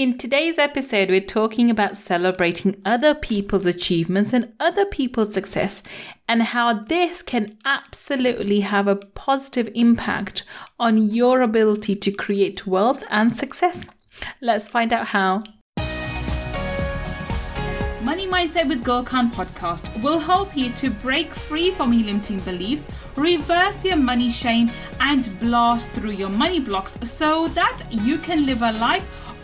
In today's episode, we're talking about celebrating other people's achievements and other people's success, and how this can absolutely have a positive impact on your ability to create wealth and success. Let's find out how. Money Mindset with Gul Khan podcast will help you to break free from your limiting beliefs, reverse your money shame, and blast through your money blocks so that you can live a life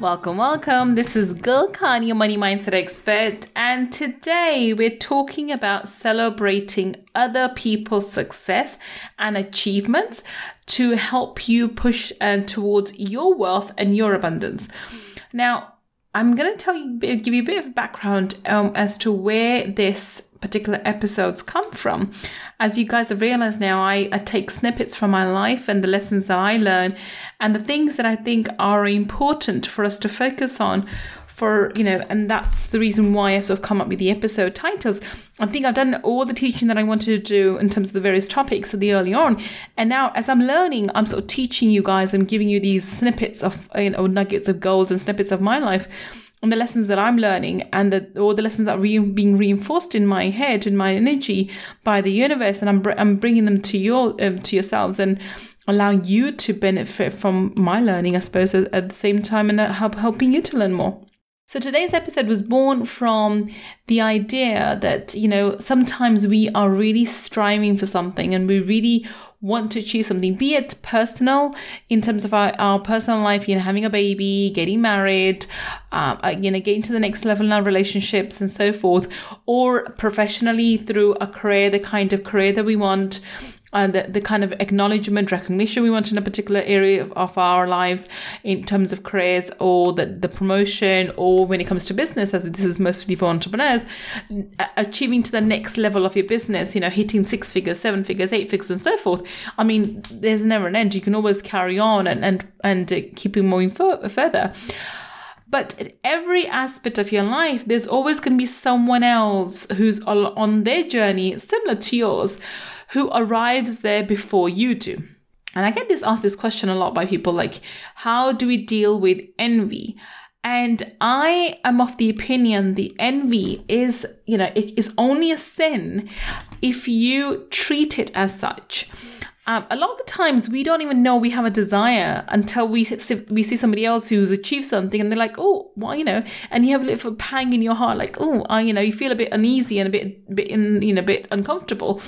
Welcome, welcome. This is Gul Khan, your money mindset expert, and today we're talking about celebrating other people's success and achievements to help you push uh, towards your wealth and your abundance. Now, I'm going to tell you, give you a bit of background um, as to where this particular episodes come from. As you guys have realized now, I, I take snippets from my life and the lessons that I learn and the things that I think are important for us to focus on for you know and that's the reason why i sort of come up with the episode titles. I think i've done all the teaching that i wanted to do in terms of the various topics of the early on. And now as i'm learning i'm sort of teaching you guys i'm giving you these snippets of you know nuggets of goals and snippets of my life and the lessons that I'm learning and the, all the lessons that are re- being reinforced in my head and my energy by the universe. And I'm, br- I'm bringing them to your, um, to yourselves and allowing you to benefit from my learning, I suppose, at, at the same time and uh, help, helping you to learn more. So today's episode was born from the idea that, you know, sometimes we are really striving for something and we really want to achieve something, be it personal in terms of our, our personal life, you know, having a baby, getting married, um, uh, you know, getting to the next level in our relationships and so forth, or professionally through a career, the kind of career that we want, and the, the kind of acknowledgement, recognition we want in a particular area of, of, our lives in terms of careers or the, the promotion or when it comes to business, as this is mostly for entrepreneurs, achieving to the next level of your business, you know, hitting six figures, seven figures, eight figures, and so forth. I mean, there's never an end. You can always carry on and, and, and uh, keep moving further. But at every aspect of your life, there's always going to be someone else who's on their journey similar to yours who arrives there before you do. And I get this asked this question a lot by people like, how do we deal with envy? And I am of the opinion the envy is, you know, it is only a sin if you treat it as such. Um, a lot of the times we don't even know we have a desire until we we see somebody else who's achieved something and they're like, oh, well, you know, and you have a little pang in your heart, like, oh, I, you know, you feel a bit uneasy and a bit, bit in, you know, a bit uncomfortable.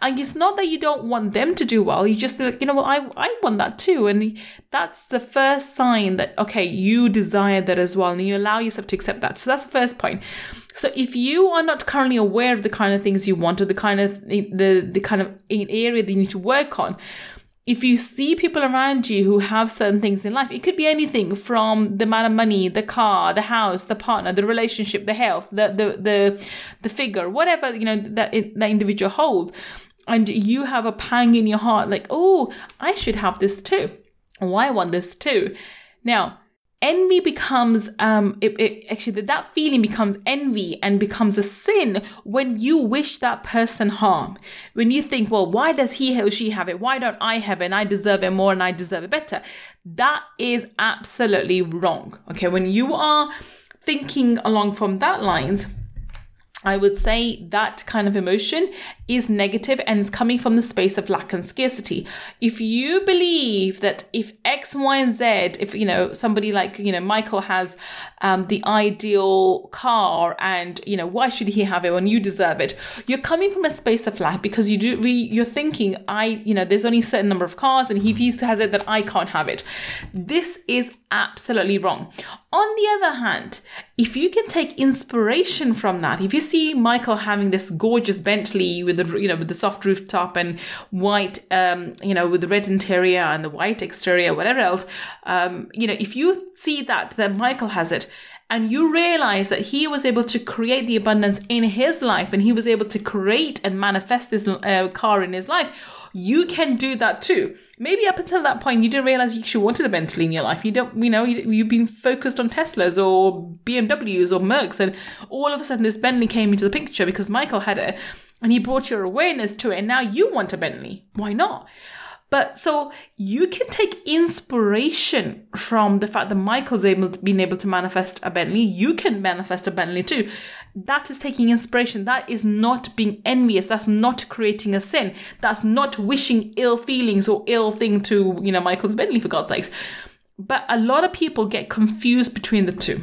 And it's not that you don't want them to do well. You just like, you know, well, I, I want that too. And that's the first sign that, okay, you desire that as well. And you allow yourself to accept that. So that's the first point. So if you are not currently aware of the kind of things you want or the kind of the the kind of area that you need to work on, if you see people around you who have certain things in life, it could be anything from the amount of money, the car, the house, the partner, the relationship, the health, the the the, the figure, whatever you know that that individual holds, and you have a pang in your heart, like, oh, I should have this too, or I want this too. Now, envy becomes um it, it, actually that that feeling becomes envy and becomes a sin when you wish that person harm. When you think well why does he or she have it? Why don't i have it? And i deserve it more and i deserve it better. That is absolutely wrong. Okay when you are thinking along from that lines I would say that kind of emotion is negative and is coming from the space of lack and scarcity. If you believe that if X, Y, and Z, if you know somebody like you know Michael has um, the ideal car, and you know why should he have it when you deserve it? You're coming from a space of lack because you do re- you're thinking I you know there's only a certain number of cars, and if he has it, that I can't have it. This is absolutely wrong. On the other hand, if you can take inspiration from that, if you see Michael having this gorgeous Bentley with the you know with the soft rooftop and white um you know with the red interior and the white exterior, whatever else, um you know if you see that that Michael has it and you realize that he was able to create the abundance in his life and he was able to create and manifest this uh, car in his life, you can do that too. Maybe up until that point, you didn't realize you actually wanted a Bentley in your life. You don't, you know, you, have been focused on Teslas or BMWs or Mercs, and all of a sudden this Bentley came into the picture because Michael had it and he brought your awareness to it, and now you want a Bentley. Why not? But so you can take inspiration from the fact that Michael's able to being able to manifest a Bentley. You can manifest a Bentley too. That is taking inspiration. That is not being envious. That's not creating a sin. That's not wishing ill feelings or ill thing to, you know, Michael's Bentley for God's sakes. But a lot of people get confused between the two.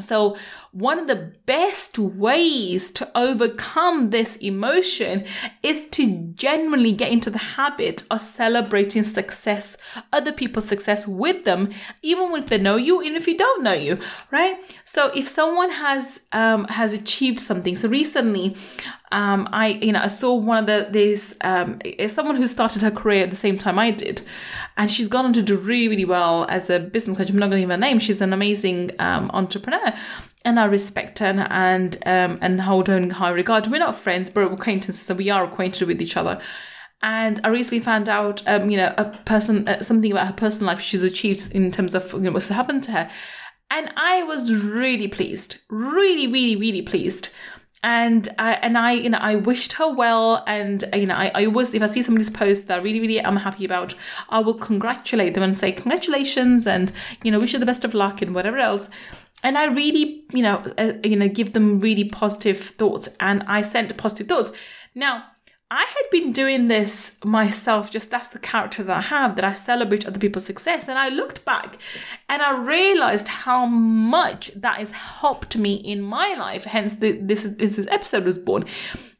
So, one of the best ways to overcome this emotion is to genuinely get into the habit of celebrating success, other people's success with them, even if they know you, even if you don't know you, right? So, if someone has um, has achieved something, so recently, um, I you know I saw one of the this um, someone who started her career at the same time I did, and she's gone on to do really really well as a business coach. I'm not going to give her name. She's an amazing um, entrepreneur, and I respect her and um, and hold her in high regard. We're not friends, but acquaintances, and we are acquainted with each other. And I recently found out, um, you know, a person uh, something about her personal life she's achieved in terms of you know, what's happened to her, and I was really pleased, really, really, really pleased and I and I you know I wished her well and you know I, I always if I see somebody's post that I really really am happy about I will congratulate them and say congratulations and you know wish you the best of luck and whatever else and I really you know uh, you know give them really positive thoughts and I sent positive thoughts now I had been doing this myself, just that's the character that I have, that I celebrate other people's success. And I looked back and I realized how much that has helped me in my life. Hence, the, this, this episode was born.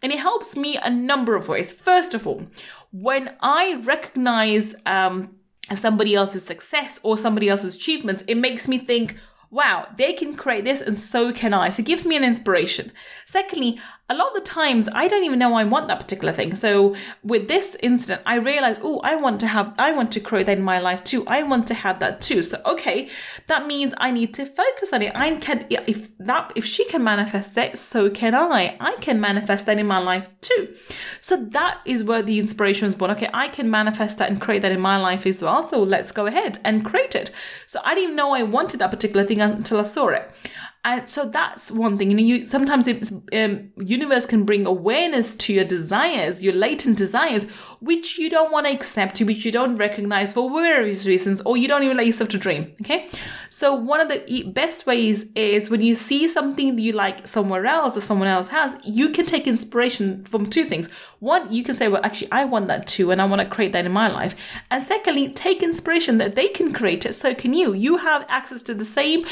And it helps me a number of ways. First of all, when I recognize um, somebody else's success or somebody else's achievements, it makes me think, wow, they can create this and so can I. So it gives me an inspiration. Secondly, a lot of the times I don't even know I want that particular thing. So with this incident, I realized, oh, I want to have, I want to create that in my life too. I want to have that too. So okay, that means I need to focus on it. I can, if that, if she can manifest it, so can I. I can manifest that in my life too. So that is where the inspiration was born. Okay, I can manifest that and create that in my life as well. So let's go ahead and create it. So I didn't know I wanted that particular thing until I saw it. And so that's one thing. You know, you sometimes it's um, universe can bring awareness to your desires, your latent desires, which you don't want to accept, which you don't recognize for various reasons, or you don't even let yourself to dream. Okay. So one of the best ways is when you see something that you like somewhere else or someone else has, you can take inspiration from two things. One, you can say, well, actually, I want that too, and I want to create that in my life. And secondly, take inspiration that they can create it. So can you. You have access to the same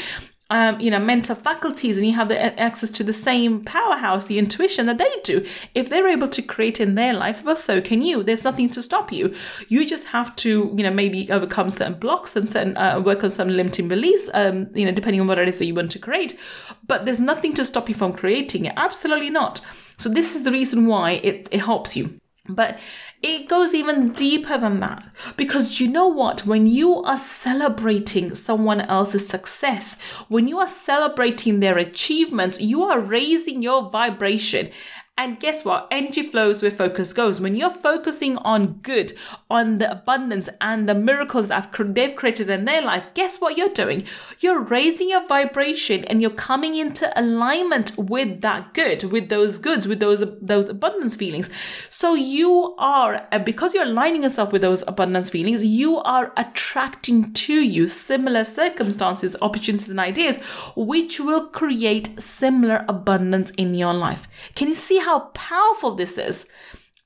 um, you know, mental faculties and you have the access to the same powerhouse, the intuition that they do. If they're able to create in their life, well, so can you. There's nothing to stop you. You just have to, you know, maybe overcome certain blocks and certain, uh, work on some limiting beliefs, um, you know, depending on what it is that you want to create. But there's nothing to stop you from creating it. Absolutely not. So this is the reason why it, it helps you. But it goes even deeper than that. Because you know what? When you are celebrating someone else's success, when you are celebrating their achievements, you are raising your vibration. And guess what? Energy flows where focus goes. When you're focusing on good, on the abundance and the miracles that they've created in their life, guess what you're doing? You're raising your vibration and you're coming into alignment with that good, with those goods, with those those abundance feelings. So you are, uh, because you're aligning yourself with those abundance feelings, you are attracting to you similar circumstances, opportunities, and ideas, which will create similar abundance in your life. Can you see how powerful this is.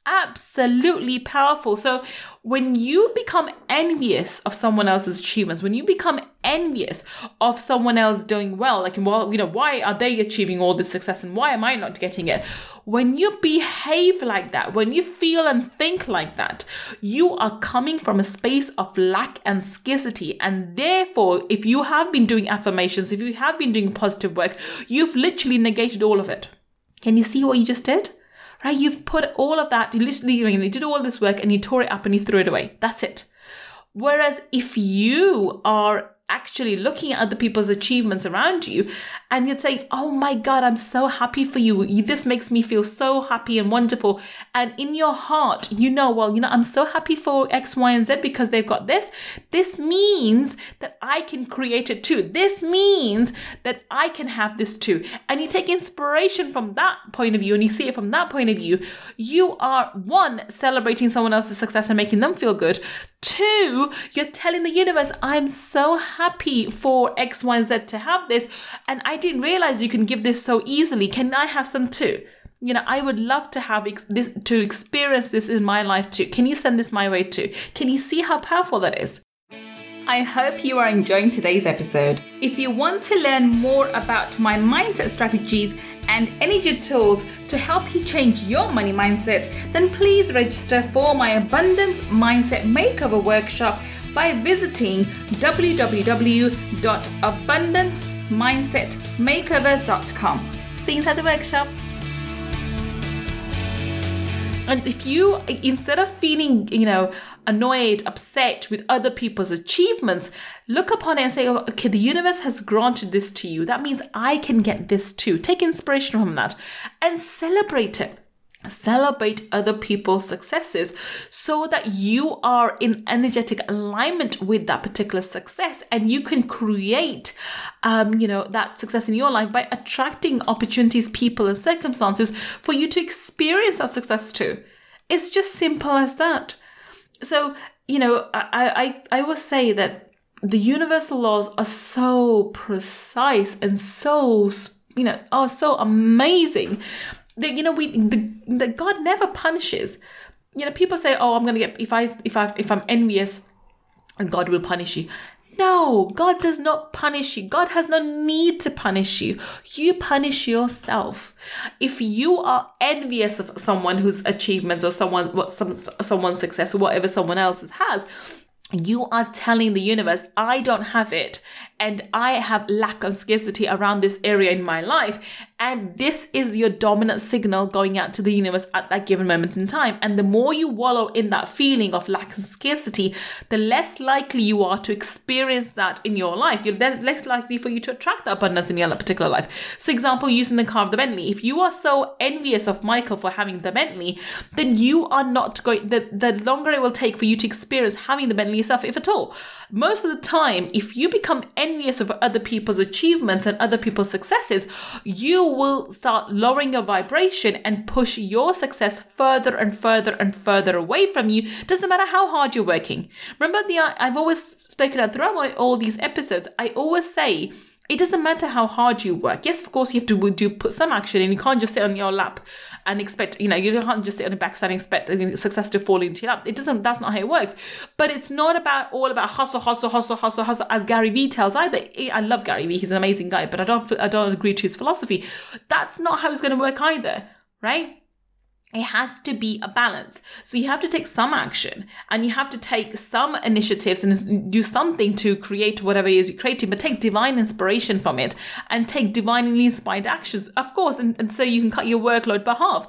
Absolutely powerful. So, when you become envious of someone else's achievements, when you become envious of someone else doing well, like, well, you know, why are they achieving all this success and why am I not getting it? When you behave like that, when you feel and think like that, you are coming from a space of lack and scarcity. And therefore, if you have been doing affirmations, if you have been doing positive work, you've literally negated all of it. Can you see what you just did? Right? You've put all of that, you literally you did all this work and you tore it up and you threw it away. That's it. Whereas if you are actually looking at other people's achievements around you and you'd say, Oh my God, I'm so happy for you. This makes me feel so happy and wonderful. And in your heart, you know, well, you know, I'm so happy for X, Y, and Z because they've got this. This means that I can create it too. This means that I can have this too. And you take inspiration from that point of view and you see it from that point of view. You are one, celebrating someone else's success and making them feel good. Two, you're telling the universe, I'm so happy for X, Y, and Z to have this. And I didn't realize you can give this so easily. Can I have some too? You know, I would love to have ex- this, to experience this in my life too. Can you send this my way too? Can you see how powerful that is? I hope you are enjoying today's episode. If you want to learn more about my mindset strategies and energy tools to help you change your money mindset, then please register for my Abundance Mindset Makeover Workshop by visiting www.abundancemindsetmakeover.com. See you inside the workshop. And if you, instead of feeling, you know, annoyed, upset with other people's achievements, look upon it and say, oh, okay, the universe has granted this to you. That means I can get this too. Take inspiration from that and celebrate it. Celebrate other people's successes so that you are in energetic alignment with that particular success and you can create, um, you know, that success in your life by attracting opportunities, people, and circumstances for you to experience that success too. It's just simple as that. So, you know, I, I, I will say that the universal laws are so precise and so, you know, are so amazing that, you know, we, the, the God never punishes. You know, people say, oh, I'm to get, if I, if I, if I'm envious, God will punish you. No, God does not punish you. God has no need to punish you. You punish yourself. If you are envious of someone whose achievements or someone what some someone's success or whatever someone else has, you are telling the universe, I don't have it and I have lack of scarcity around this area in my life. And this is your dominant signal going out to the universe at that given moment in time. And the more you wallow in that feeling of lack and scarcity, the less likely you are to experience that in your life. You're less likely for you to attract the abundance in your particular life. So, example, using the car of the Bentley. If you are so envious of Michael for having the Bentley, then you are not going, the, the longer it will take for you to experience having the Bentley yourself, if at all. Most of the time, if you become envious of other people's achievements and other people's successes, you will start lowering your vibration and push your success further and further and further away from you. Doesn't matter how hard you're working. Remember the I've always spoken out throughout all these episodes. I always say it doesn't matter how hard you work. Yes, of course, you have to do put some action, and you can't just sit on your lap and expect. You know, you can't just sit on the backside and expect success to fall into your lap. It doesn't. That's not how it works. But it's not about all about hustle, hustle, hustle, hustle, hustle. As Gary Vee tells either. I love Gary Vee. He's an amazing guy, but I don't. I don't agree to his philosophy. That's not how it's going to work either, right? It has to be a balance. So you have to take some action and you have to take some initiatives and do something to create whatever it is you're creating, but take divine inspiration from it and take divinely inspired actions, of course, and, and so you can cut your workload by half.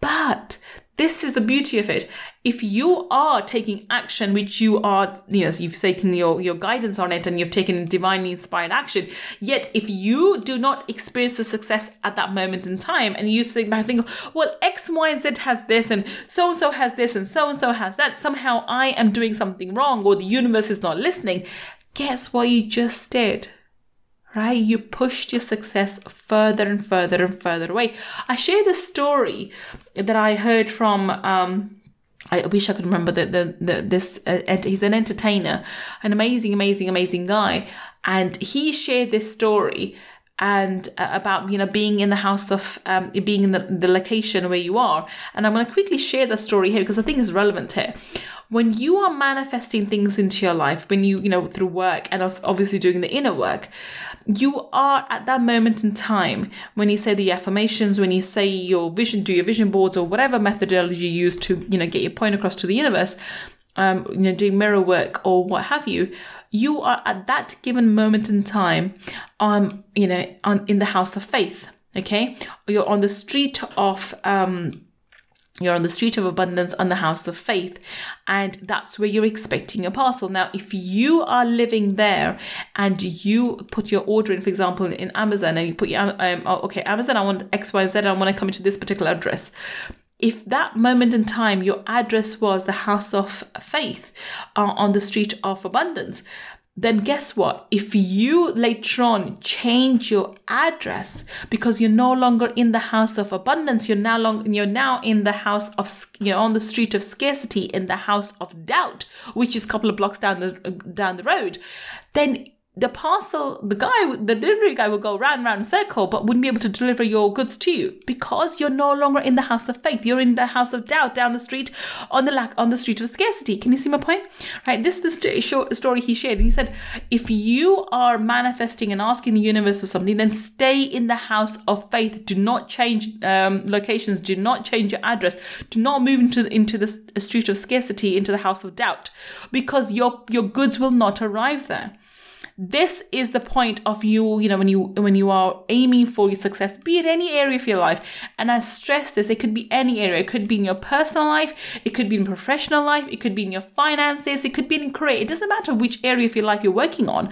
But this is the beauty of it. If you are taking action, which you are, you know, you've taken your, your guidance on it and you've taken divinely inspired action, yet if you do not experience the success at that moment in time and you think back, think, well, X, Y, and Z has this and so and so has this and so and so has that, somehow I am doing something wrong or the universe is not listening, guess what you just did? Right? You pushed your success further and further and further away. I shared a story that I heard from. Um, I wish I could remember that the, the this. Uh, he's an entertainer, an amazing, amazing, amazing guy, and he shared this story and uh, about you know being in the house of um, being in the, the location where you are and i'm going to quickly share the story here because i think it's relevant here when you are manifesting things into your life when you you know through work and obviously doing the inner work you are at that moment in time when you say the affirmations when you say your vision do your vision boards or whatever methodology you use to you know get your point across to the universe um, you know, doing mirror work or what have you, you are at that given moment in time, um, you know, on in the house of faith. Okay, you're on the street of um, you're on the street of abundance on the house of faith and that's where you're expecting your parcel. Now if you are living there and you put your order in for example in amazon and you put your um, oh, okay amazon i want xyz i want to come into this particular address. If that moment in time your address was the house of faith uh, on the street of abundance then guess what? If you later on change your address because you're no longer in the house of abundance, you're now long, you're now in the house of you know on the street of scarcity, in the house of doubt, which is a couple of blocks down the down the road, then the parcel, the guy, the delivery guy will go round, and round, circle, but wouldn't be able to deliver your goods to you because you're no longer in the house of faith. You're in the house of doubt down the street on the lack, on the street of scarcity. Can you see my point? Right. This is the short story he shared. He said, if you are manifesting and asking the universe for something, then stay in the house of faith. Do not change um, locations. Do not change your address. Do not move into, into the street of scarcity, into the house of doubt because your, your goods will not arrive there this is the point of you you know when you when you are aiming for your success be it any area of your life. And i stress this it could be any area. It could be in your personal life it could be in professional life it could be in your finances it could be in career it doesn't matter which area of your life you're working on.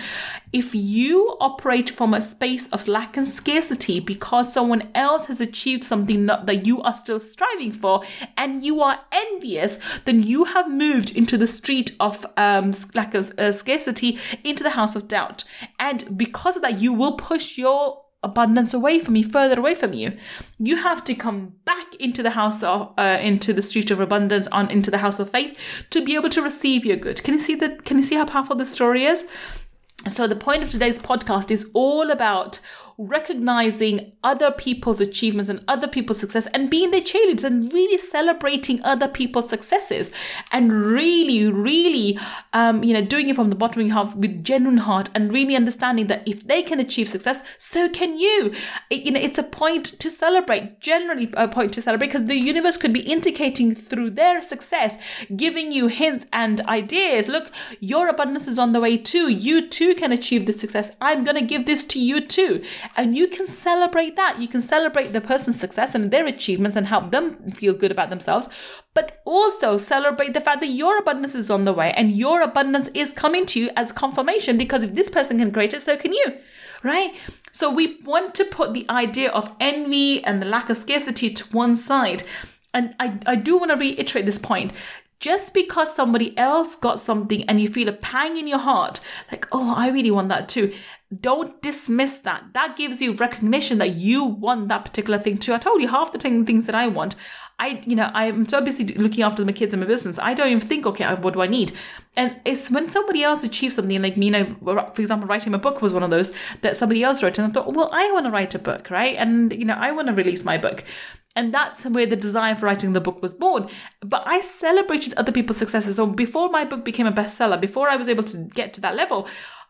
If you operate from a space of lack and scarcity because someone else has achieved something that, that you are still striving for and you are envious then you have moved into the street of um, lack of uh, scarcity into the house of death out. And because of that, you will push your abundance away from you, further away from you. You have to come back into the house of, uh, into the street of abundance, on into the house of faith, to be able to receive your good. Can you see that? Can you see how powerful this story is? So the point of today's podcast is all about recognizing other people's achievements and other people's success and being their cheerleaders and really celebrating other people's successes and really, really, um, you know, doing it from the bottom of with genuine heart and really understanding that if they can achieve success, so can you. It, you know, it's a point to celebrate, generally a point to celebrate because the universe could be indicating through their success, giving you hints and ideas. Look, your abundance is on the way too. You too can achieve this success. I'm going to give this to you too. And you can celebrate that. You can celebrate the person's success and their achievements and help them feel good about themselves, but also celebrate the fact that your abundance is on the way and your abundance is coming to you as confirmation because if this person can create it, so can you, right? So we want to put the idea of envy and the lack of scarcity to one side. And I, I do want to reiterate this point just because somebody else got something and you feel a pang in your heart, like, oh, I really want that too, don't dismiss that. That gives you recognition that you want that particular thing too. I told you half the things that I want. I, you know, I'm so busy looking after my kids and my business. I don't even think, okay, what do I need? And it's when somebody else achieves something, like me, you know, for example, writing a book was one of those that somebody else wrote. And I thought, well, I want to write a book, right? And, you know, I want to release my book. And that's where the desire for writing the book was born. But I celebrated other people's successes. So before my book became a bestseller, before I was able to get to that level,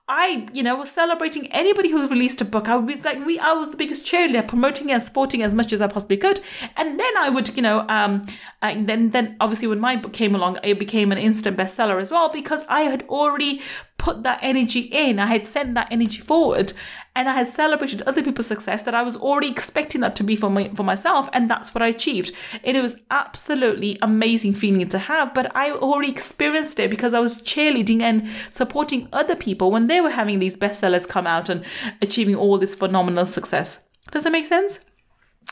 I, you know, was celebrating anybody who released a book. I was like, we, I was the biggest cheerleader, promoting and supporting as much as I possibly could. And then I would, you know, um, and then, then obviously when my book came along, it became an instant bestseller as well because I had already put that energy in. I had sent that energy forward and I had celebrated other people's success that I was already expecting that to be for my, for myself. And that's what I achieved. And it was absolutely amazing feeling to have, but I already experienced it because I was cheerleading and supporting other people when they were having these bestsellers come out and achieving all this phenomenal success. Does that make sense?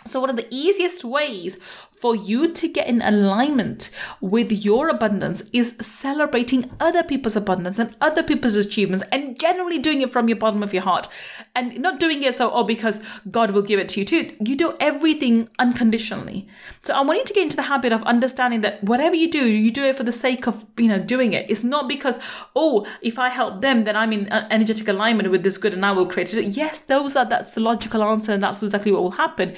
So, one of the easiest ways for you to get in alignment with your abundance is celebrating other people's abundance and other people's achievements and generally doing it from your bottom of your heart and not doing it so, oh, because God will give it to you too. You do everything unconditionally. So, I want you to get into the habit of understanding that whatever you do, you do it for the sake of, you know, doing it. It's not because, oh, if I help them, then I'm in energetic alignment with this good and I will create it. Yes, those are, that's the logical answer and that's exactly what will happen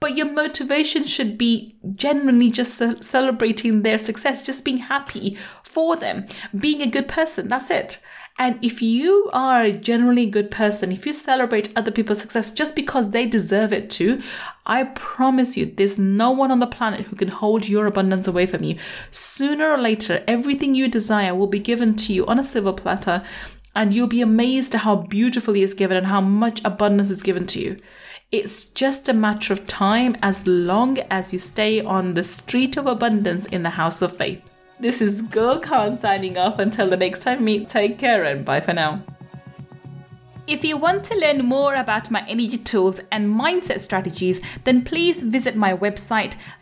but your motivation should be genuinely just celebrating their success, just being happy for them, being a good person. That's it. And if you are a generally good person, if you celebrate other people's success just because they deserve it too, I promise you, there's no one on the planet who can hold your abundance away from you. Sooner or later, everything you desire will be given to you on a silver platter, and you'll be amazed at how beautifully it's given and how much abundance is given to you It's just a matter of time as long as you stay on the street of abundance in the house of faith. This is Gul Khan signing off. Until the next time meet, take care and bye for now. If you want to learn more about my energy tools and mindset strategies, then please visit my website